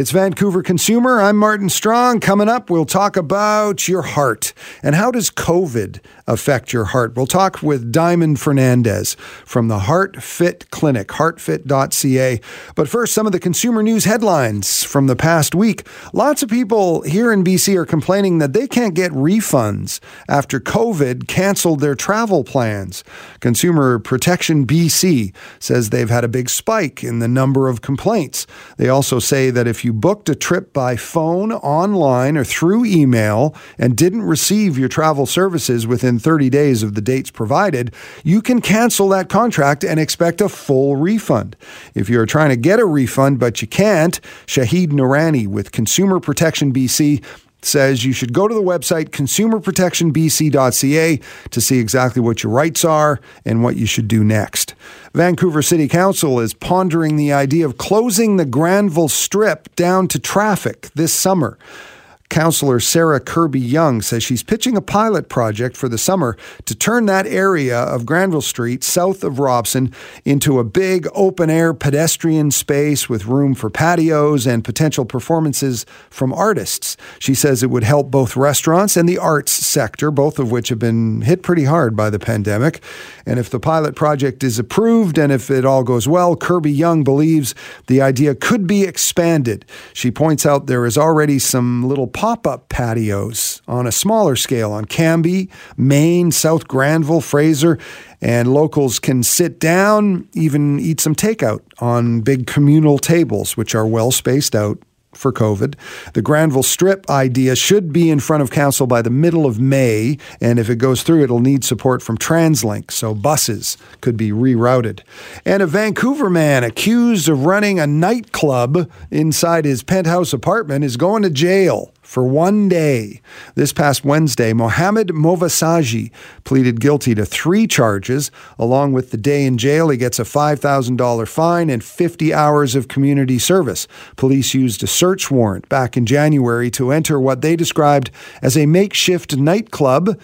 It's Vancouver Consumer. I'm Martin Strong. Coming up, we'll talk about your heart and how does COVID affect your heart. We'll talk with Diamond Fernandes from the Heart Fit Clinic, heartfit.ca. But first, some of the consumer news headlines from the past week. Lots of people here in BC are complaining that they can't get refunds after COVID canceled their travel plans. Consumer Protection BC says they've had a big spike in the number of complaints. They also say that if if you booked a trip by phone, online, or through email and didn't receive your travel services within 30 days of the dates provided, you can cancel that contract and expect a full refund. If you're trying to get a refund but you can't, Shahid Noorani with Consumer Protection BC says you should go to the website consumerprotectionbc.ca to see exactly what your rights are and what you should do next. Vancouver City Council is pondering the idea of closing the Granville Strip down to traffic this summer. Councillor Sarah Kirby-Yung says she's pitching a pilot project for the summer to turn that area of Granville Street south of Robson into a big open air pedestrian space with room for patios and potential performances from artists. She says it would help both restaurants and the arts sector, both of which have been hit pretty hard by the pandemic. And if the pilot project is approved and if it all goes well, Kirby-Yung believes the idea could be expanded. She points out there is already some little pop up patios on a smaller scale on Cambie, Main, South Granville, Fraser, and locals can sit down, even eat some takeout on big communal tables, which are well spaced out for COVID. The Granville Strip idea should be in front of council by the middle of May, and if it goes through, it'll need support from TransLink, so buses could be rerouted. And a Vancouver man accused of running a nightclub inside his penthouse apartment is going to jail for one day. This past Wednesday, Mohammed Movassaghi pleaded guilty to three charges. Along with the day in jail, he gets a $5,000 fine and 50 hours of community service. Police used a search warrant back in January to enter what they described as a makeshift nightclub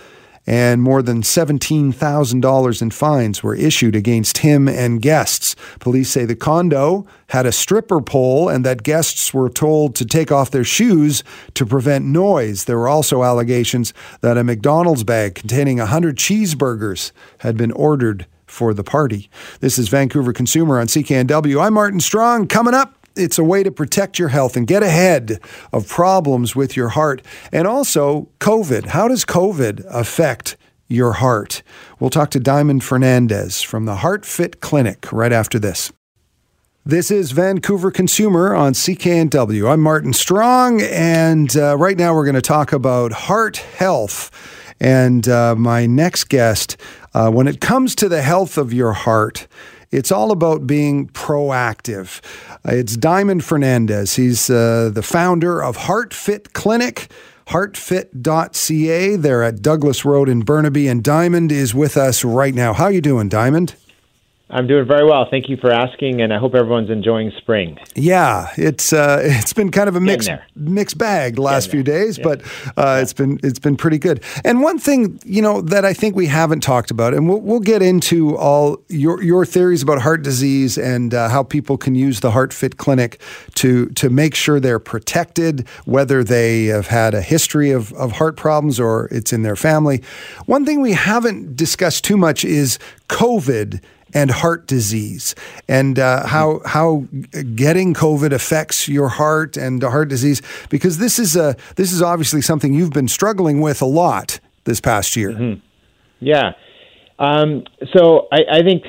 and more than $17,000 in fines were issued against him and guests. Police say the condo had a stripper pole and that guests were told to take off their shoes to prevent noise. There were also allegations that a McDonald's bag containing 100 cheeseburgers had been ordered for the party. This is Vancouver Consumer on CKNW. I'm Martin Strong. Coming up, it's a way to protect your health and get ahead of problems with your heart. And also, COVID. How does COVID affect your heart? We'll talk to Diamond Fernandes from the Heart Fit Clinic right after this. This is Vancouver Consumer on CKNW. I'm Martin Strong, and uh, right now we're going to talk about heart health. And uh, my next guest, uh, when it comes to the health of your heart, it's all about being proactive. Uh, it's Diamond Fernandes. He's uh, the founder of Heart Fit Clinic heartfit.ca. They're at Douglas Road in Burnaby, and Diamond is with us right now. How you doing, Diamond? I'm doing very well. Thank you for asking, and I hope everyone's enjoying spring. Yeah, it's uh, it's been kind of a mixed mixed bag the last few days, yeah. but uh, yeah. it's been it's been pretty good. And one thing you know that I think we haven't talked about, and we'll we'll get into all your your theories about heart disease and uh, how people can use the Heart Fit Clinic to to make sure they're protected, whether they have had a history of of heart problems or it's in their family. One thing we haven't discussed too much is COVID and heart disease, and uh, how how getting COVID affects your heart and heart disease. Because this is a this is obviously something you've been struggling with a lot this past year. Mm-hmm. Yeah. Um, so I, I think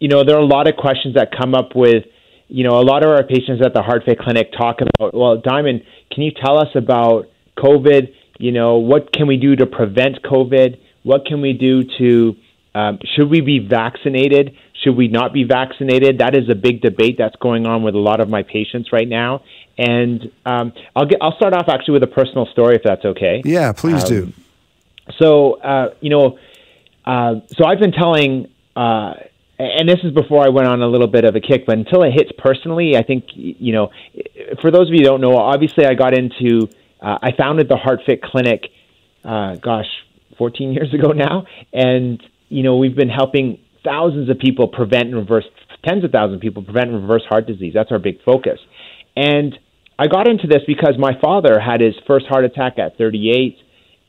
you know there are a lot of questions that come up with you know a lot of our patients at the Heart Fit Clinic talk about well, Diamond, can you tell us about COVID? You know, what can we do to prevent COVID? What can we do to um, should we be vaccinated? Should we not be vaccinated? That is a big debate that's going on with a lot of my patients right now. And um, I'll get, I'll start off actually with a personal story, if that's okay. Yeah, please um, do. So uh, you know, uh, so I've been telling uh, and this is before I went on a little bit of a kick, but until it hits personally, I think you know. For those of you who don't know, obviously I got into. Uh, I founded the HeartFit Clinic. Uh, gosh, 14 years ago now, and you know we've been helping thousands of people prevent and reverse tens of thousands of people prevent and reverse heart disease. That's our big focus. And I got into this because my father had his first heart attack at 38,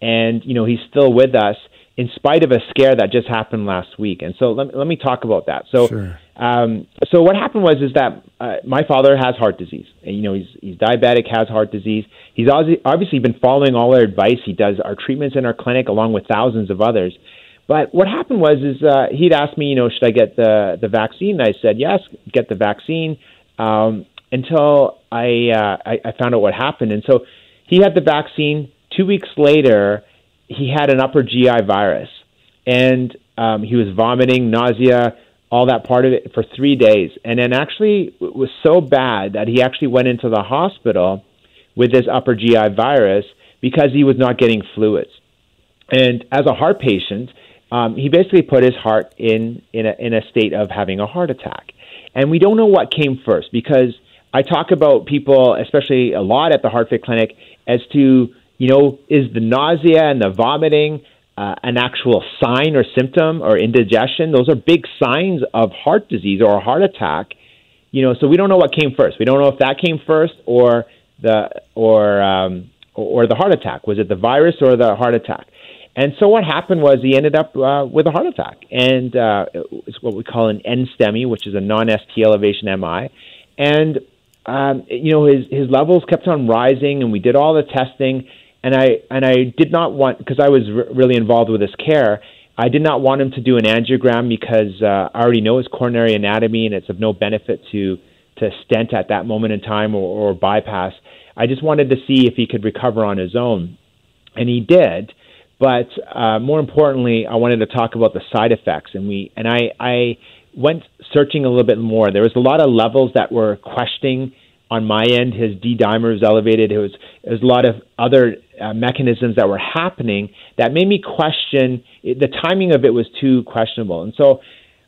and you know he's still with us in spite of a scare that just happened last week. And so let, let me talk about that. So, sure. um, so what happened was is that uh, my father has heart disease. And, you know, he's he's diabetic, has heart disease. He's obviously been following all our advice. He does our treatments in our clinic along with thousands of others. But what happened was is uh, he'd asked me, you know, should I get the the vaccine? I said yes, get the vaccine. Um, until I, uh, I I found out what happened, and so he had the vaccine. Two weeks later, he had an upper GI virus, and um, he was vomiting, nausea, all that part of it for three days, and then actually it was so bad that he actually went into the hospital with this upper GI virus because he was not getting fluids. And as a heart patient, um, he basically put his heart in in a, in a state of having a heart attack. And we don't know what came first because I talk about people, especially a lot at the HeartFit Clinic, as to you know, is the nausea and the vomiting uh, an actual sign or symptom or indigestion? Those are big signs of heart disease or a heart attack. You know, so we don't know what came first. We don't know if that came first or the or um, or the heart attack. Was it the virus or the heart attack? And so what happened was he ended up uh, with a heart attack, and uh, it's what we call an NSTEMI, which is a non-ST elevation MI. And um, you know his his levels kept on rising, and we did all the testing and I and I did not want because I was r- really involved with his care. I did not want him to do an angiogram because uh, I already know his coronary anatomy, and it's of no benefit to to stent at that moment in time or, or bypass. I just wanted to see if he could recover on his own, and he did. But uh, more importantly, I wanted to talk about the side effects, and we and I I went searching a little bit more. There was a lot of levels that were questioning on my end. His D dimer was elevated. It was, it was a lot of other uh, mechanisms that were happening that made me question the timing of it was too questionable. And so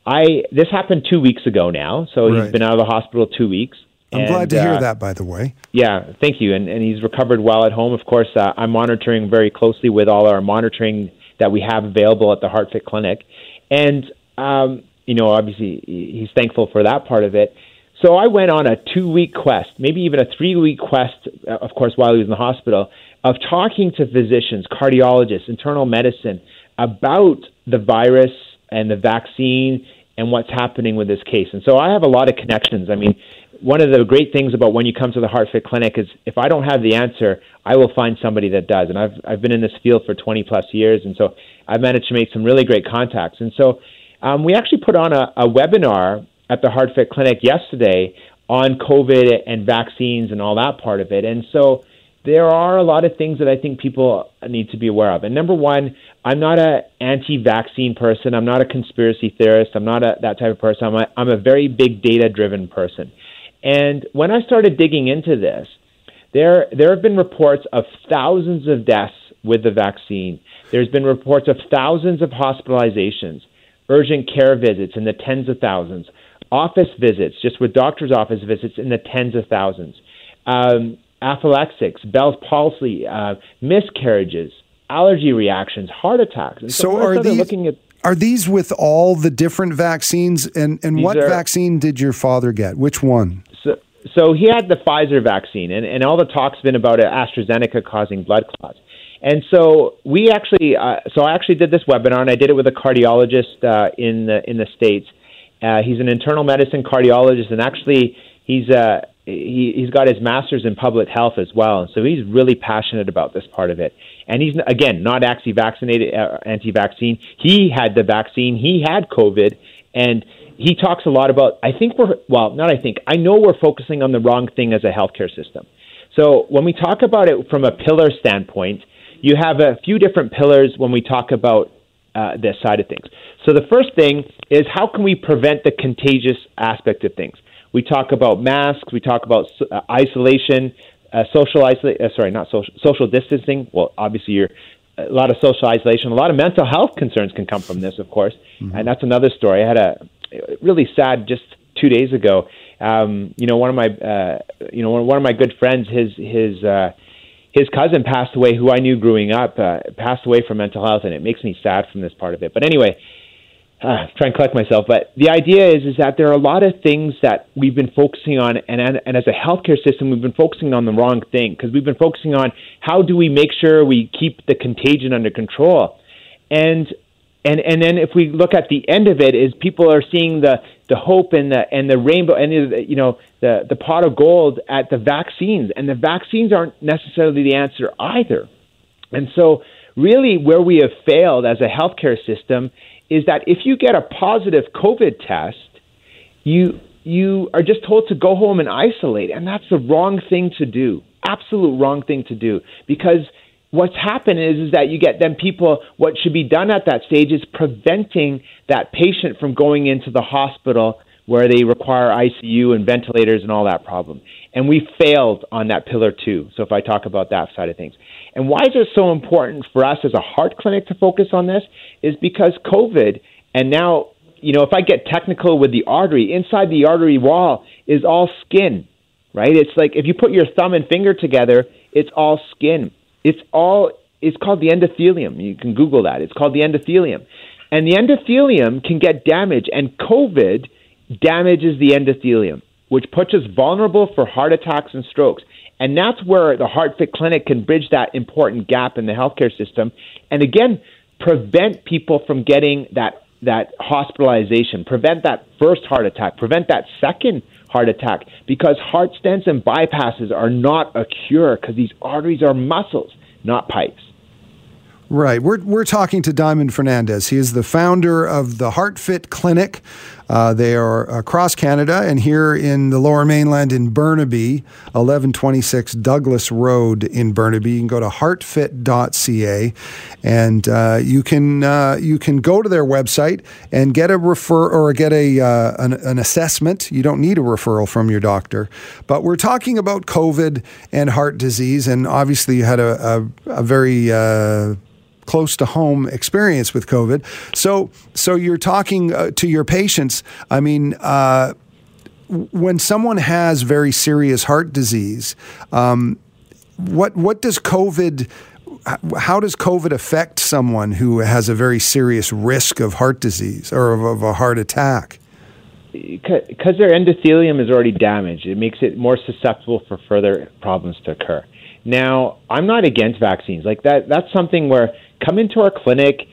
I this happened two weeks ago now. So right. he's been out of the hospital two weeks. I'm and, glad to hear uh, that, by the way. Yeah, thank you. And, and he's recovered well at home. Of course, uh, I'm monitoring very closely with all our monitoring that we have available at the HeartFit Clinic. And, um, you know, obviously he's thankful for that part of it. So I went on a two week quest, maybe even a three week quest, uh, of course, while he was in the hospital, of talking to physicians, cardiologists, internal medicine about the virus and the vaccine and what's happening with this case. And so I have a lot of connections. I mean, one of the great things about when you come to the HeartFit Clinic is if I don't have the answer, I will find somebody that does. And I've I've been in this field for 20 plus years, and so I've managed to make some really great contacts. And so um, we actually put on a, a webinar at the HeartFit Clinic yesterday on COVID and vaccines and all that part of it. And so there are a lot of things that I think people need to be aware of. And number one, I'm not a anti-vaccine person. I'm not a conspiracy theorist. I'm not a, that type of person. I'm a, I'm a very big data-driven person. And when I started digging into this, there there have been reports of thousands of deaths with the vaccine. There's been reports of thousands of hospitalizations, urgent care visits in the tens of thousands, office visits, just with doctor's office visits, in the tens of thousands. Um, aphylaxis, Bell's palsy, uh, miscarriages, allergy reactions, heart attacks. And so, so are these looking at are these with all the different vaccines? And and what are, vaccine did your father get? Which one? So, he had the Pfizer vaccine, and, and all the talk's been about AstraZeneca causing blood clots. And so we actually, uh, so I actually did this webinar, and I did it with a cardiologist uh, in the in the states. Uh, he's an internal medicine cardiologist, and actually, he's uh, he, he's got his master's in public health as well. And So he's really passionate about this part of it. And he's again not actually vaccinated, uh, anti-vaccine. He had the vaccine. He had COVID, and he talks a lot about. I think we're well, not. I think I know we're focusing on the wrong thing as a healthcare system. So when we talk about it from a pillar standpoint, you have a few different pillars when we talk about uh, this side of things. So the first thing is how can we prevent the contagious aspect of things? We talk about masks. We talk about uh, isolation, uh, social isolation. Uh, sorry, not social social distancing. Well, obviously, you're a lot of social isolation. A lot of mental health concerns can come from this, of course, mm-hmm. and that's another story. I had a really sad just two days ago. Um, you know, one of my uh, you know one of my good friends, his his uh, his cousin passed away, who I knew growing up, uh, passed away from mental health, and it makes me sad from this part of it. But anyway, uh, try and collect myself. But the idea is is that there are a lot of things that we've been focusing on, and and as a healthcare system, we've been focusing on the wrong thing because we've been focusing on how do we make sure we keep the contagion under control, and and and then if we look at the end of it, is people are seeing the the hope and the and the rainbow and the, you know the the pot of gold at the vaccines, and the vaccines aren't necessarily the answer either, and so really where we have failed as a healthcare system is that if you get a positive COVID test, you you are just told to go home and isolate, and that's the wrong thing to do. Absolute wrong thing to do. Because what's happened is is that you get then people what should be done at that stage is preventing that patient from going into the hospital where they require ICU and ventilators and all that problem. And we failed on that pillar too. So if I talk about that side of things. And why is it so important for us as a heart clinic to focus on this? Is because COVID and now, you know, if I get technical with the artery, inside the artery wall is all skin, right? It's like if you put your thumb and finger together, it's all skin. It's all it's called the endothelium. You can Google that. It's called the endothelium. And the endothelium can get damaged and COVID damages the endothelium, which puts us vulnerable for heart attacks and strokes. And that's where the HeartFit Clinic can bridge that important gap in the healthcare system. And again, prevent people from getting that, that hospitalization, prevent that first heart attack, prevent that second heart attack, because heart stents and bypasses are not a cure because these arteries are muscles, not pipes. Right. We're, we're talking to Diamond Fernandes. He is the founder of the HeartFit Clinic. Uh, they are across Canada and here in the lower mainland in Burnaby, 1126 Douglas Road in Burnaby. You can go to heartfit.ca and uh, you, can, uh, you can go to their website and get a refer or get a, uh, an, an, assessment. You don't need a referral from your doctor. But we're talking about COVID and heart disease. And obviously, you had a, a, a very uh, close to home experience with COVID. So, so you're talking uh, to your patients. I mean, uh, when someone has very serious heart disease, um, what what does COVID? How does COVID affect someone who has a very serious risk of heart disease or of, of a heart attack? Because their endothelium is already damaged, it makes it more susceptible for further problems to occur. Now, I'm not against vaccines. Like that, that's something where come into our clinic,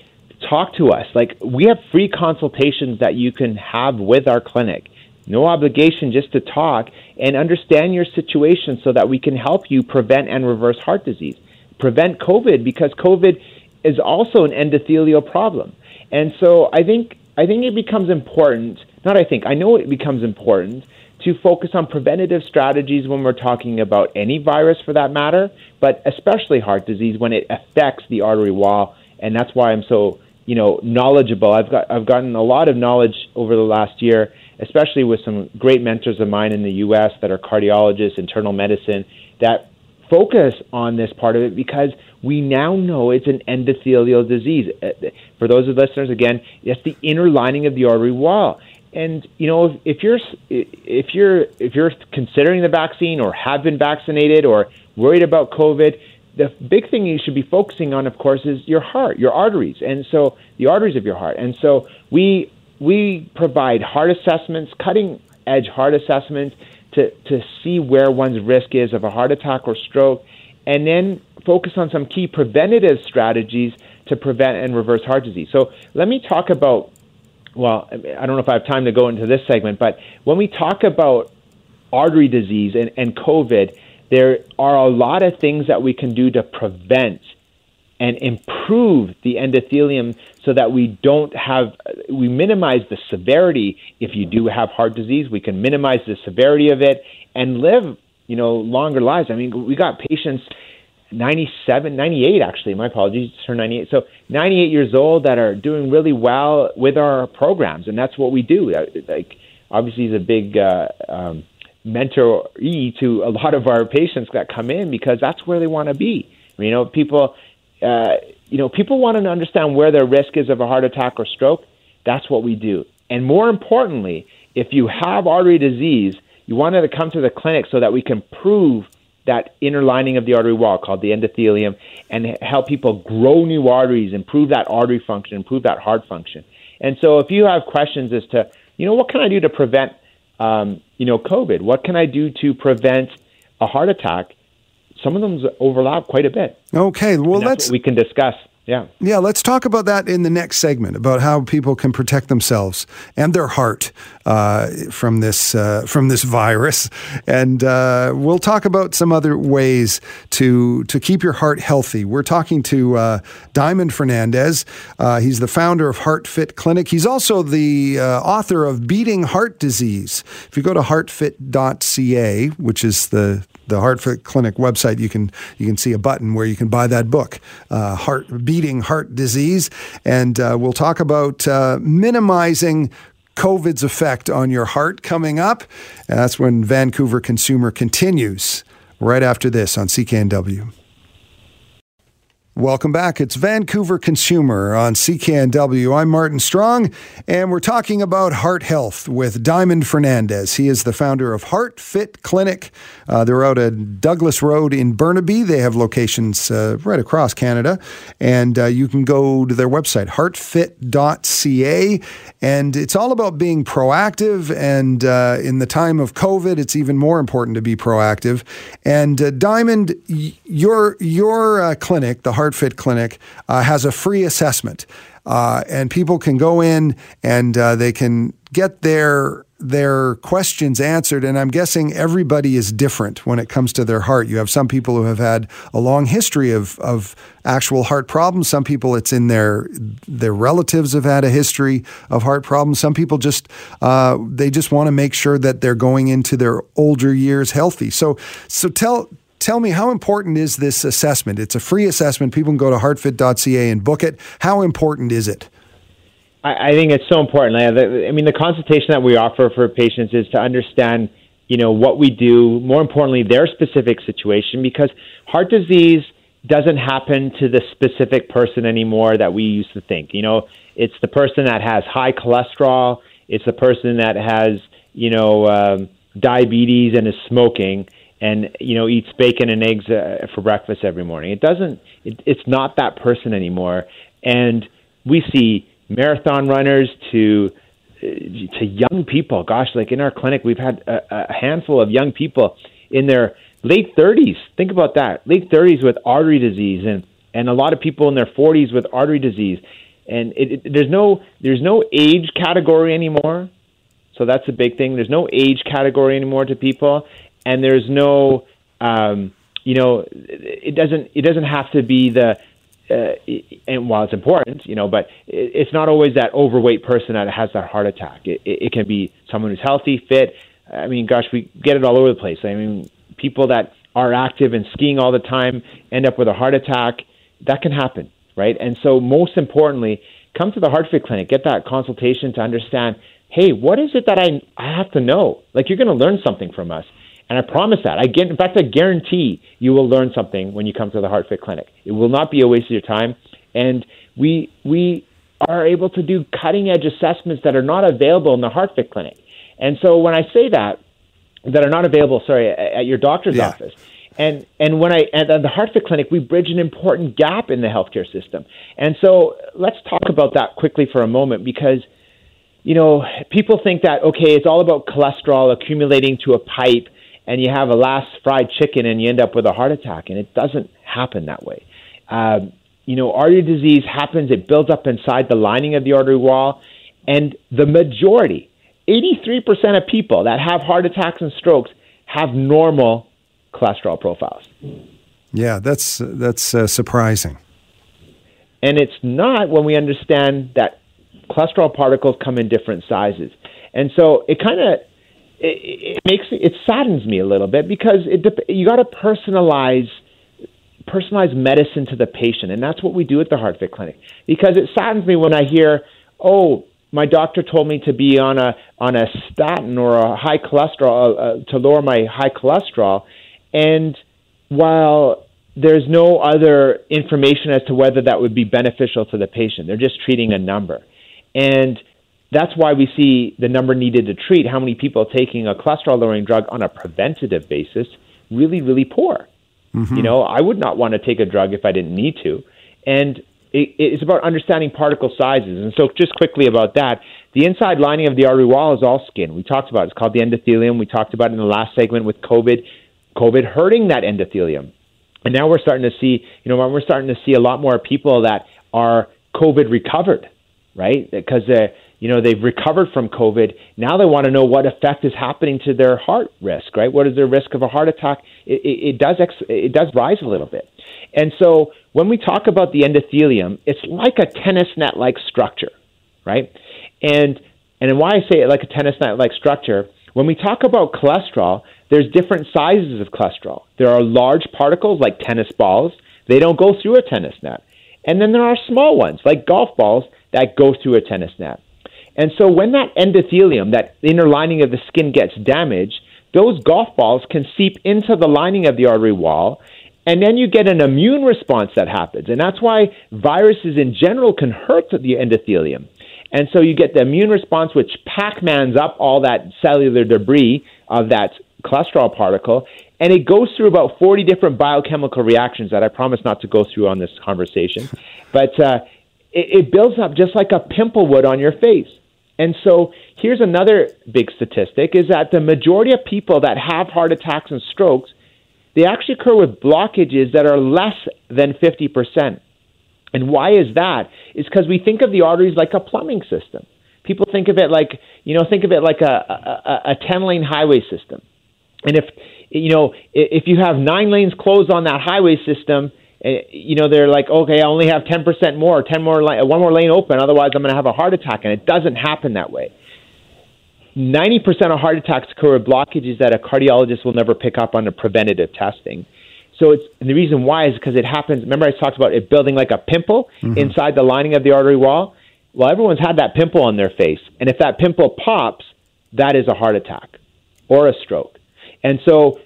talk to us. Like we have free consultations that you can have with our clinic. No obligation just to talk and understand your situation so that we can help you prevent and reverse heart disease. Prevent COVID because COVID is also an endothelial problem. And so I think I think it becomes important, not I think, I know it becomes important to focus on preventative strategies when we're talking about any virus for that matter, but especially heart disease when it affects the artery wall. And that's why I'm so, you know, knowledgeable. I've got I've gotten a lot of knowledge over the last year, especially with some great mentors of mine in the US that are cardiologists, internal medicine, that focus on this part of it because we now know it's an endothelial disease. Uh, for those of listeners, again, it's the inner lining of the artery wall. And you know, if, you're if you're if you're considering the vaccine or have been vaccinated or worried about COVID, the big thing you should be focusing on, of course, is your heart, your arteries, and so the arteries of your heart. And so we we provide heart assessments, cutting edge heart assessments to to see where one's risk is of a heart attack or stroke, and then focus on some key preventative strategies to prevent and reverse heart disease. So let me talk about well, I don't know if I have time to go into this segment, but when we talk about artery disease and, and COVID, there are a lot of things that we can do to prevent and improve the endothelium so that we don't have we minimize the severity. If you do have heart disease we can minimize the severity of it and live you know longer lives. I mean we got patients 97, 98 actually, my apologies, turned 98. So 98 years old that are doing really well with our programs, and that's what we do. Uh, like, obviously, he's a big uh, um, mentor to a lot of our patients that come in because that's where they want to be. You know, people, uh, you know, people want to understand where their risk is of a heart attack or stroke. That's what we do. And more importantly, if you have artery disease, you wanted to come to the clinic so that we can prove that inner lining of the artery wall called the endothelium and help people grow new arteries, improve that artery function, improve that heart function. And so if you have questions as to, you know, what can I do to prevent, um, you know, COVID? What can I do to prevent a heart attack? Some of them overlap quite a bit. Okay, well, let's we can discuss. Yeah. Yeah, let's talk about that in the next segment about how people can protect themselves and their heart uh, from this uh, from this virus, and uh, we'll talk about some other ways to to keep your heart healthy. We're talking to uh, Diamond Fernandes. Uh, he's the founder of Heart Fit Clinic. He's also the uh, author of Beating Heart Disease. If you go to heartfit.ca, which is the the Heart Clinic website, you can you can see a button where you can buy that book, uh, Heart Beating Heart Disease, and uh, we'll talk about uh, minimizing COVID's effect on your heart coming up. And that's when Vancouver Consumer continues right after this on CKNW. Welcome back. It's Vancouver Consumer on CKNW. I'm Martin Strong, and we're talking about heart health with Diamond Fernandes. He is the founder of Heart Fit Clinic. Uh, they're out at Douglas Road in Burnaby. They have locations uh, right across Canada, and uh, you can go to their website, heartfit.ca. And it's all about being proactive. And uh, in the time of COVID, it's even more important to be proactive. And uh, Diamond, your your uh, clinic, the Heart HeartFit Clinic uh, has a free assessment, uh, and people can go in and uh, they can get their their questions answered. And I'm guessing everybody is different when it comes to their heart. You have some people who have had a long history of of actual heart problems. Some people, it's in their their relatives have had a history of heart problems. Some people just uh, they just want to make sure that they're going into their older years healthy. So so tell tell me how important is this assessment? It's a free assessment. People can go to heartfit.ca and book it. How important is it? I, I think it's so important. I mean, the consultation that we offer for patients is to understand, you know, what we do. More importantly, their specific situation, because heart disease doesn't happen to the specific person anymore that we used to think. You know, it's the person that has high cholesterol. It's the person that has, you know, um, diabetes and is smoking and you know eats bacon and eggs uh, for breakfast every morning. It doesn't. It, it's not that person anymore. And we see marathon runners to uh, to young people. Gosh, like in our clinic, we've had a, a handful of young people in their late 30s. Think about that, late 30s with artery disease, and and a lot of people in their 40s with artery disease. And it, it, there's no there's no age category anymore. So that's a big thing. There's no age category anymore to people, and there's no, um, you know, it doesn't it doesn't have to be the uh, and while it's important, you know, but it's not always that overweight person that has that heart attack. It, it, it, can be someone who's healthy, fit. I mean, gosh, we get it all over the place. I mean, people that are active and skiing all the time end up with a heart attack. That can happen, right? And so, most importantly, come to the Heart Fit Clinic, get that consultation to understand. Hey, what is it that I I have to know? Like you're going to learn something from us. And I promise that. I get, in fact, I guarantee you will learn something when you come to the HeartFit Clinic. It will not be a waste of your time. And we we are able to do cutting edge assessments that are not available in the HeartFit Clinic. And so when I say that, that are not available, sorry, at your doctor's yeah. office. And and when I at the HeartFit Clinic, we bridge an important gap in the healthcare system. And so let's talk about that quickly for a moment because you know people think that okay, it's all about cholesterol accumulating to a pipe and you have a last fried chicken and you end up with a heart attack. And it doesn't happen that way. Um, you know, artery disease happens, it builds up inside the lining of the artery wall. And the majority, 83% of people that have heart attacks and strokes have normal cholesterol profiles. Yeah, that's that's uh, surprising. And it's not when we understand that cholesterol particles come in different sizes. And so it kind of it, it makes it saddens me a little bit because it you got to personalize personalize medicine to the patient, and that's what we do at the HeartFit Clinic. Because it saddens me when I hear, "Oh, my doctor told me to be on a on a statin or a high cholesterol uh, uh, to lower my high cholesterol," and while there's no other information as to whether that would be beneficial to the patient, they're just treating a number, and that's why we see the number needed to treat how many people taking a cholesterol lowering drug on a preventative basis really, really poor. Mm-hmm. You know, I would not want to take a drug if I didn't need to. And it, it's about understanding particle sizes. And so, just quickly about that, the inside lining of the artery wall is all skin. We talked about it. It's called the endothelium. We talked about it in the last segment with COVID, COVID hurting that endothelium. And now we're starting to see, you know, we're starting to see a lot more people that are COVID recovered, right? Because uh, you know they've recovered from COVID. Now they want to know what effect is happening to their heart risk, right? What is their risk of a heart attack? It, it, it does ex- it does rise a little bit, and so when we talk about the endothelium, it's like a tennis net like structure, right? And and why I say it like a tennis net like structure, when we talk about cholesterol, there's different sizes of cholesterol. There are large particles like tennis balls. They don't go through a tennis net. And then there are small ones like golf balls that go through a tennis net. And so when that endothelium, that inner lining of the skin gets damaged, those golf balls can seep into the lining of the artery wall and then you get an immune response that happens. And that's why viruses in general can hurt the endothelium. And so you get the immune response, which Pac Mans up all that cellular debris of that cholesterol particle, and it goes through about 40 different biochemical reactions that I promise not to go through on this conversation. But uh, it, it builds up just like a pimple would on your face. And so here's another big statistic is that the majority of people that have heart attacks and strokes they actually occur with blockages that are less than 50%. And why is that? Is because we think of the arteries like a plumbing system. People think of it like, you know, think of it like a, a, a 10 lane highway system. And if, you know, if you have nine lanes closed on that highway system, you know, they're like, okay, I only have 10% more, 10 more, one more lane open, otherwise I'm going to have a heart attack. And it doesn't happen that way. 90% of heart attacks occur with blockages that a cardiologist will never pick up on a preventative testing. So it's and the reason why is because it happens. Remember, I talked about it building like a pimple mm-hmm. inside the lining of the artery wall. Well, everyone's had that pimple on their face, and if that pimple pops, that is a heart attack or a stroke. And so,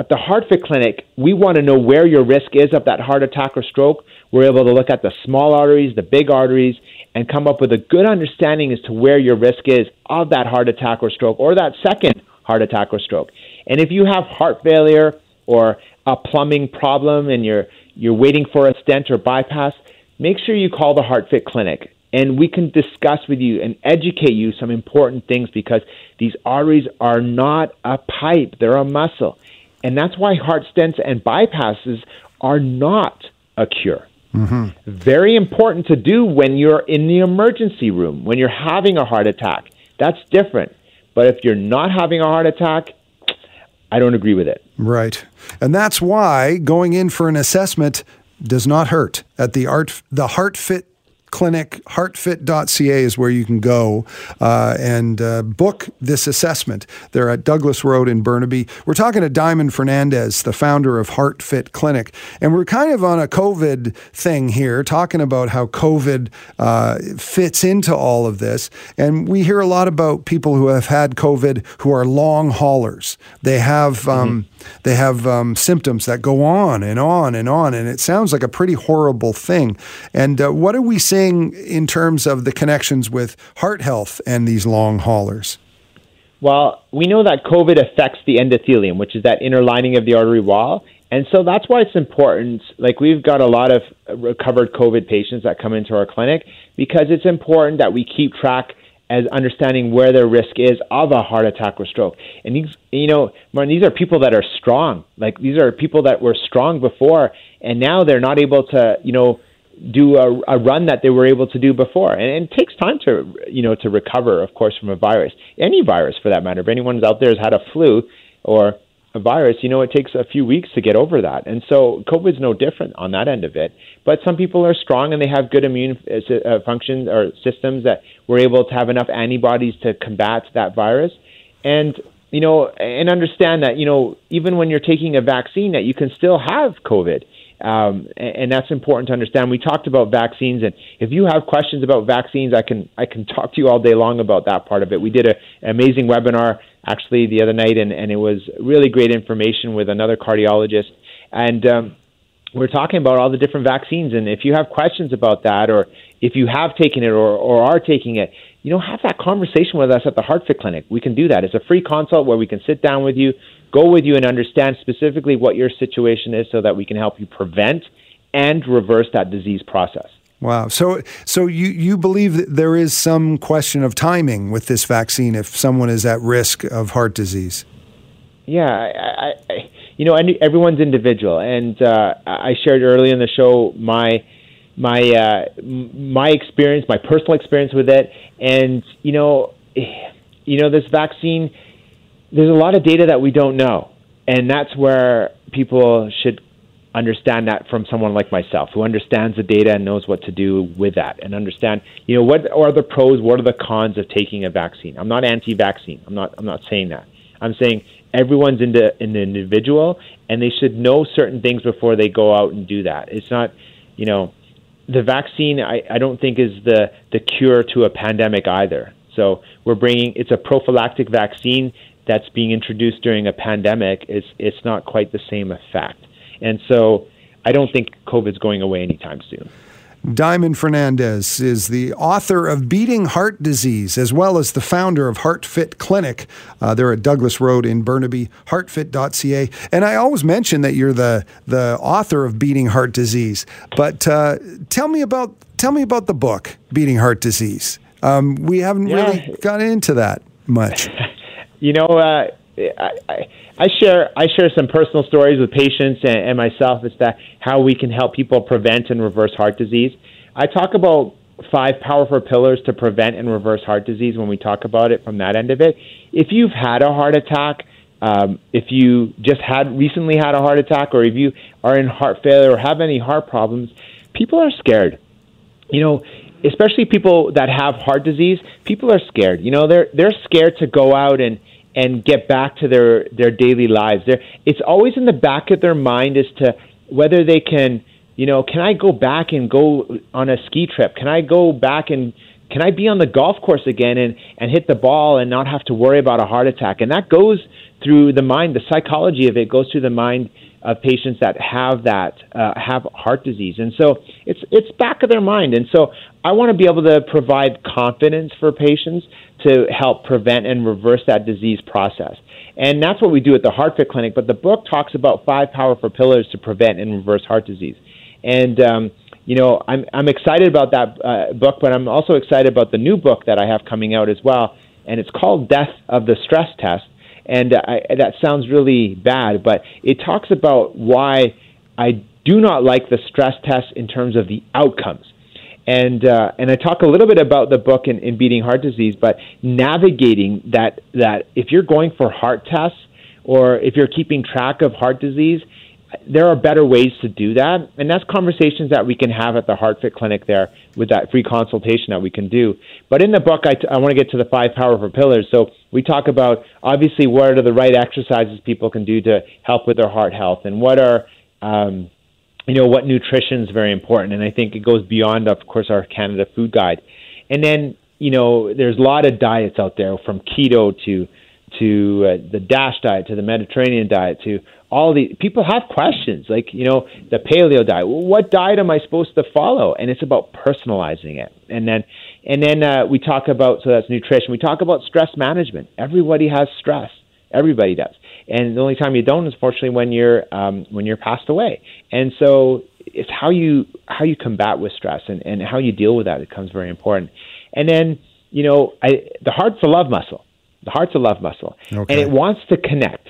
at the HeartFit Clinic, we want to know where your risk is of that heart attack or stroke. We're able to look at the small arteries, the big arteries, and come up with a good understanding as to where your risk is of that heart attack or stroke or that second heart attack or stroke. And if you have heart failure or a plumbing problem and you're you're waiting for a stent or bypass, make sure you call the HeartFit Clinic and we can discuss with you and educate you some important things because these arteries are not a pipe, they're a muscle. And that's why heart stents and bypasses are not a cure. Mm-hmm. Very important to do when you're in the emergency room, when you're having a heart attack. That's different. But if you're not having a heart attack, I don't agree with it. Right. And that's why going in for an assessment does not hurt at the art the HeartFit clinic, heartfit.ca is where you can go uh, and uh, book this assessment. They're at Douglas Road in Burnaby. We're talking to Diamond Fernandes, the founder of HeartFit Clinic. And we're kind of on a COVID thing here, talking about how COVID uh, fits into all of this. And we hear a lot about people who have had COVID who are long haulers. They have. Um, mm-hmm they have um, symptoms that go on and on and on, and it sounds like a pretty horrible thing. And uh, what are we seeing in terms of the connections with heart health and these long haulers? Well, we know that COVID affects the endothelium, which is that inner lining of the artery wall. And so that's why it's important. Like, we've got a lot of recovered COVID patients that come into our clinic because it's important that we keep track as understanding where their risk is of a heart attack or stroke. And these, you know, Martin, these are people that are strong. Like these are people that were strong before, and now they're not able to, you know, do a, a run that they were able to do before. And, and, it takes time to, you know, to recover, of course, from a virus, any virus for that matter. If anyone's out there has had a flu or virus, you know, it takes a few weeks to get over that. And so COVID's no different on that end of it. But some people are strong and they have good immune uh, uh functions or systems that were able to have enough antibodies to combat that virus. And you know, and understand that you know, even when you're taking a vaccine, that you can still have COVID. Um, and, and that's important to understand. We talked about vaccines, and if you have questions about vaccines, I can I can talk to you all day long about that part of it. We did a, an amazing webinar actually the other night, and, and it was really great information with another cardiologist. And um, we're talking about all the different vaccines. And if you have questions about that, or if you have taken it or, or are taking it, you know, have that conversation with us at the HeartFit Clinic. We can do that. It's a free consult where we can sit down with you, go with you, and understand specifically what your situation is so that we can help you prevent and reverse that disease process. Wow. So, so you, you believe that there is some question of timing with this vaccine if someone is at risk of heart disease? Yeah, I, I, you know, everyone's individual, and uh, I shared earlier in the show my my uh, my experience, my personal experience with it, and you know, you know, this vaccine. There's a lot of data that we don't know, and that's where people should understand that from someone like myself who understands the data and knows what to do with that and understand you know what are the pros what are the cons of taking a vaccine. I'm not anti-vaccine. I'm not i'm not saying that. I'm saying everyone's into an individual and they should know certain things before they go out and do that. It's not you know the vaccine I, I don't think is the the cure to a pandemic either. So we're bringing it's a prophylactic vaccine that's being introduced during a pandemic. It's it's not quite the same effect and so I don't think COVID's going away anytime soon. Diamond Fernandes is the author of Beating Heart Disease, as well as the founder of HeartFit Clinic. Uh, they're at Douglas Road in Burnaby, heartfit.ca. And I always mention that you're the, the author of Beating Heart Disease. But uh, tell me about tell me about the book, Beating Heart Disease. Um, we haven't yeah. really got into that much. you know, uh, I, I share I share some personal stories with patients and, and myself as to how we can help people prevent and reverse heart disease. I talk about five powerful pillars to prevent and reverse heart disease when we talk about it from that end of it. If you've had a heart attack, um, if you just had recently had a heart attack, or if you are in heart failure or have any heart problems, people are scared. You know, especially people that have heart disease, people are scared. You know, they're they're scared to go out and and get back to their their daily lives. There, it's always in the back of their mind as to whether they can, you know, can I go back and go on a ski trip? Can I go back and can I be on the golf course again and and hit the ball and not have to worry about a heart attack? And that goes through the mind. The psychology of it goes through the mind of patients that have that uh, have heart disease, and so it's it's back of their mind. And so I want to be able to provide confidence for patients to help prevent and reverse that disease process. And that's what we do at the HeartFit Clinic. But the book talks about five powerful pillars to prevent and reverse heart disease. And um, you know, I'm I'm excited about that uh, book, but I'm also excited about the new book that I have coming out as well, and it's called Death of the Stress Test and I, that sounds really bad, but it talks about why I do not like the stress test in terms of the outcomes. And uh, and I talk a little bit about the book in, in beating heart disease, but navigating that that if you're going for heart tests or if you're keeping track of heart disease, there are better ways to do that. And that's conversations that we can have at the HeartFit Clinic there with that free consultation that we can do. But in the book, I, t- I want to get to the five powerful pillars. So we talk about obviously what are the right exercises people can do to help with their heart health and what are, um, you know, what nutrition is very important. And I think it goes beyond, of course, our Canada food guide. And then, you know, there's a lot of diets out there from keto to to uh, the DASH diet, to the Mediterranean diet, to all the people have questions like you know the paleo diet. What diet am i supposed to follow? And it's about personalizing it. And then and then uh, we talk about so that's nutrition. We talk about stress management. Everybody has stress. Everybody does. And the only time you don't is fortunately when you're um, when you're passed away. And so it's how you how you combat with stress and, and how you deal with that it becomes very important. And then you know I, the heart's a love muscle. The heart's a love muscle. Okay. and it wants to connect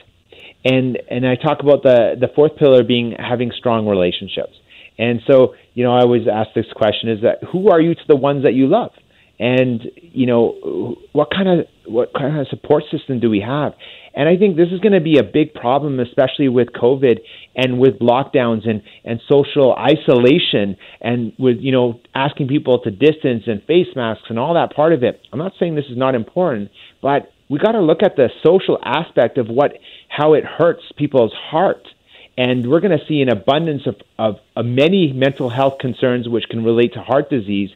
and and I talk about the the fourth pillar being having strong relationships. And so, you know, I always ask this question: is that who are you to the ones that you love? And you know, what kind of what kind of support system do we have? And I think this is going to be a big problem, especially with COVID and with lockdowns and, and social isolation and with, you know, asking people to distance and face masks and all that part of it. I'm not saying this is not important, but we got to look at the social aspect of what how it hurts people's heart. And we're going to see an abundance of, of, of, many mental health concerns which can relate to heart disease.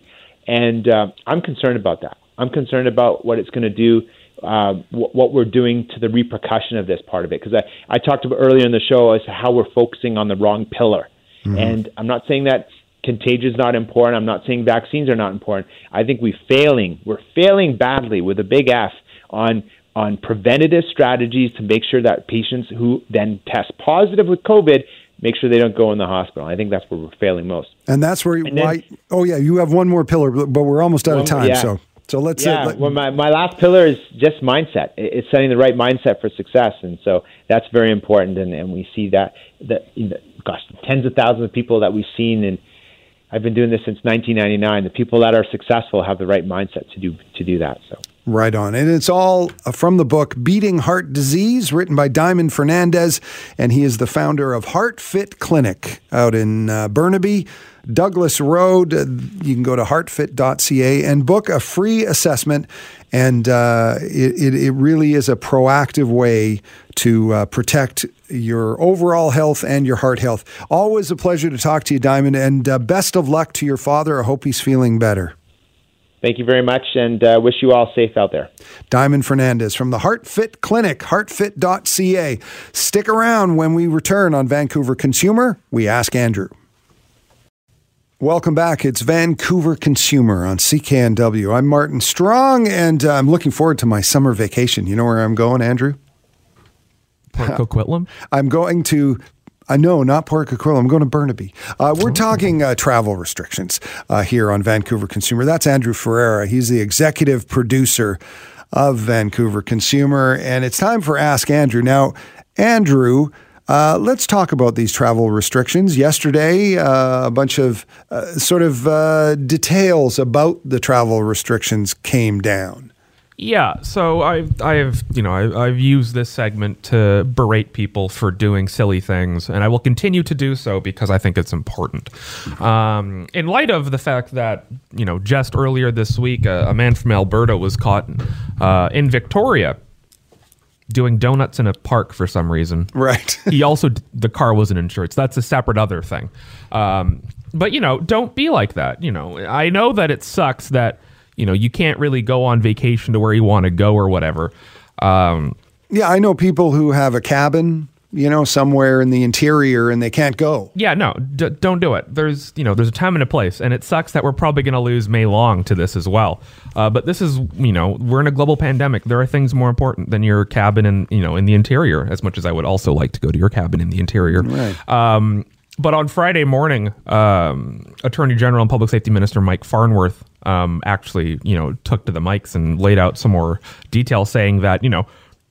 And uh, I'm concerned about that. I'm concerned about what it's going to do, uh, what we're doing to the repercussion of this part of it. Because I, I talked about earlier in the show as to how we're focusing on the wrong pillar. Mm-hmm. And I'm not saying that contagion is not important. I'm not saying vaccines are not important. I think we're failing. We're failing badly with a big F on on preventative strategies to make sure that patients who then test positive with COVID make sure they don't go in the hospital. I think that's where we're failing most. And that's where and why. Then, oh yeah, you have one more pillar, but we're almost out one, of time. Yeah. So so let's. Yeah. Uh, let, well, my my last pillar is just mindset. It's setting the right mindset for success, and so that's very important. And, and we see that that gosh, tens of thousands of people that we've seen and. I've been doing this since 1999. The people that are successful have the right mindset to do to do that. So Right on. And it's all from the book Beating Heart Disease, written by Diamond Fernandes. And he is the founder of Heart Fit Clinic out in uh, Burnaby, Douglas Road. Uh, you can go to heartfit.ca and book a free assessment. And uh, it, it, really is a proactive way to uh, protect your overall health and your heart health. Always a pleasure to talk to you, Diamond. And uh, best of luck to your father. I hope he's feeling better. Thank you very much and uh, wish you all safe out there. Diamond Fernandes from the Heart Fit Clinic, heartfit.ca. Stick around when we return on Vancouver Consumer. We ask Andrew. Welcome back. It's Vancouver Consumer on CKNW. I'm Martin Strong, and uh, I'm looking forward to my summer vacation. You know where I'm going, Andrew? Port Coquitlam? I'm going to uh, no, not Port Coquitlam. I'm going to Burnaby. Uh, we're oh. talking uh, travel restrictions uh, here on Vancouver Consumer. That's Andrew Ferreira. He's the executive producer of Vancouver Consumer. And it's time for Ask Andrew. Now, Andrew, uh, let's talk about these travel restrictions. Yesterday, uh, a bunch of sort of details about the travel restrictions came down. Yeah, so I've I've you know I, I've used this segment to berate people for doing silly things, and I will continue to do so because I think it's important. Um, in light of the fact that you know just earlier this week, a, a man from Alberta was caught uh, in Victoria doing donuts in a park for some reason. Right. he also the car wasn't insured, so that's a separate other thing. Um, but you know, don't be like that. You know, I know that it sucks that you know, you can't really go on vacation to where you want to go or whatever. Um, yeah, I know people who have a cabin, you know, somewhere in the interior and they can't go. Yeah, no, d- don't do it. There's, you know, there's a time and a place, and it sucks that we're probably going to lose May Long to this as well. Uh, but this is, you know, we're in a global pandemic. There are things more important than your cabin in, you know, in the interior. As much as I would also like to go to your cabin in the interior. Right. Um, but on Friday morning, um, Attorney General and Public Safety Minister Mike Farnworth um, actually, you know, took to the mics and laid out some more detail, saying that you know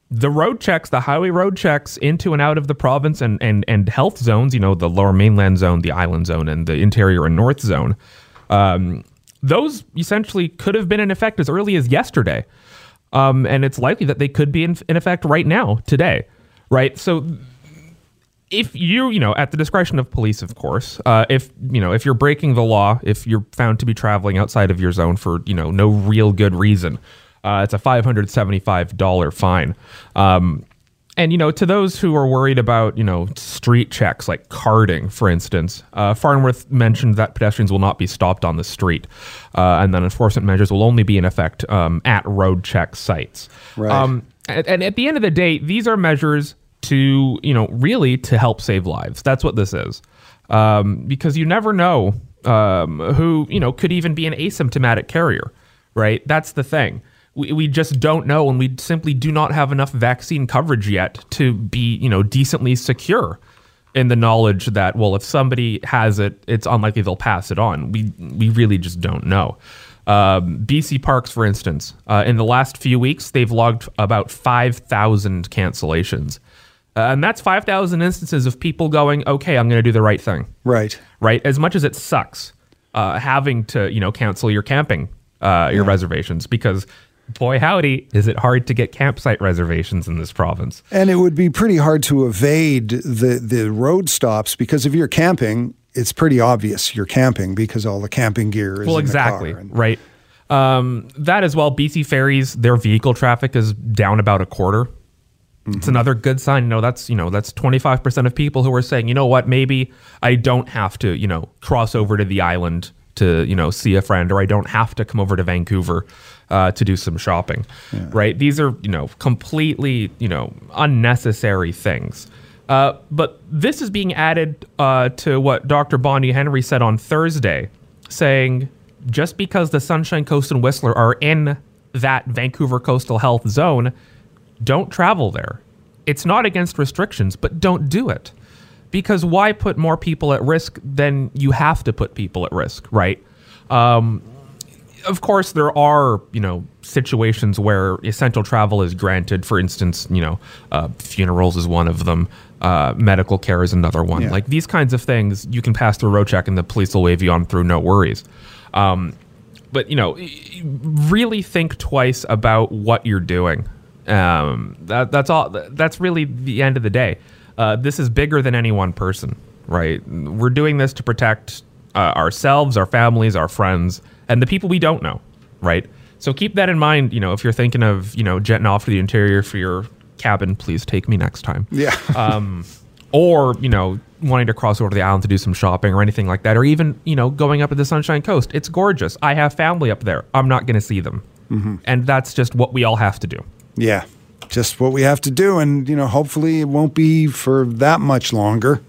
the road checks, the highway road checks into and out of the province and and and health zones, you know, the lower mainland zone, the island zone, and the interior and north zone. Um, those essentially could have been in effect as early as yesterday. Um, and it's likely that they could be in, in effect right now, today, right? So if you you know at the discretion of police of course uh, if you know if you're breaking the law if you're found to be traveling outside of your zone for you know no real good reason uh, it's a $575 fine um, and you know to those who are worried about you know street checks like carding for instance uh, farnworth mentioned that pedestrians will not be stopped on the street uh, and then enforcement measures will only be in effect um, at road check sites right. Um, and, and at the end of the day these are measures to, you know, really to help save lives. That's what this is. Um, because you never know um, who, you know, could even be an asymptomatic carrier, right? That's the thing. We, we just don't know, and we simply do not have enough vaccine coverage yet to be, you know, decently secure in the knowledge that, well, if somebody has it, it's unlikely they'll pass it on. We, we really just don't know. Um, BC Parks, for instance, uh, in the last few weeks, they've logged about 5,000 cancellations. Uh, and that's 5,000 instances of people going, okay, I'm going to do the right thing. Right. Right. As much as it sucks uh, having to, you know, cancel your camping, uh, your yeah. reservations, because boy, howdy, is it hard to get campsite reservations in this province. And it would be pretty hard to evade the, the road stops because if you're camping, it's pretty obvious you're camping because all the camping gear is well, exactly. And- right. Um, that as well, BC Ferries, their vehicle traffic is down about a quarter Mm-hmm. It's another good sign. You know, that's you know that's 25% of people who are saying, you know what, maybe I don't have to, you know, cross over to the island to you know see a friend, or I don't have to come over to Vancouver uh, to do some shopping. Yeah. Right? These are you know completely you know unnecessary things. Uh, but this is being added uh, to what Dr. Bonnie Henry said on Thursday, saying just because the Sunshine Coast and Whistler are in that Vancouver coastal health zone, don't travel there. It's not against restrictions, but don't do it. Because why put more people at risk than you have to put people at risk, right? Um, of course, there are you know situations where essential travel is granted. For instance, you know, uh, funerals is one of them. Uh, medical care is another one. Yeah. Like these kinds of things, you can pass through a road check, and the police will wave you on through, no worries. Um, but you know, really think twice about what you're doing. Um, that, that's all. That's really the end of the day. Uh, this is bigger than any one person, right? We're doing this to protect uh, ourselves, our families, our friends, and the people we don't know, right? So keep that in mind. You know, if you're thinking of you know jetting off to the interior for your cabin, please take me next time. Yeah. um, or you know wanting to cross over to the island to do some shopping or anything like that, or even you know going up to the Sunshine Coast. It's gorgeous. I have family up there. I'm not going to see them, and that's just what we all have to do. Yeah, just what we have to do, and you know, hopefully it won't be for that much longer.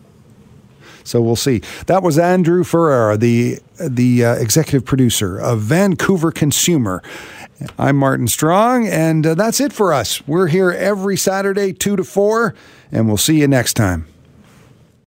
So we'll see. That was Andrew Ferreira, the the uh, executive producer of Vancouver Consumer. I'm Martin Strong, and uh, that's it for us. We're here every Saturday, two to four, and we'll see you next time.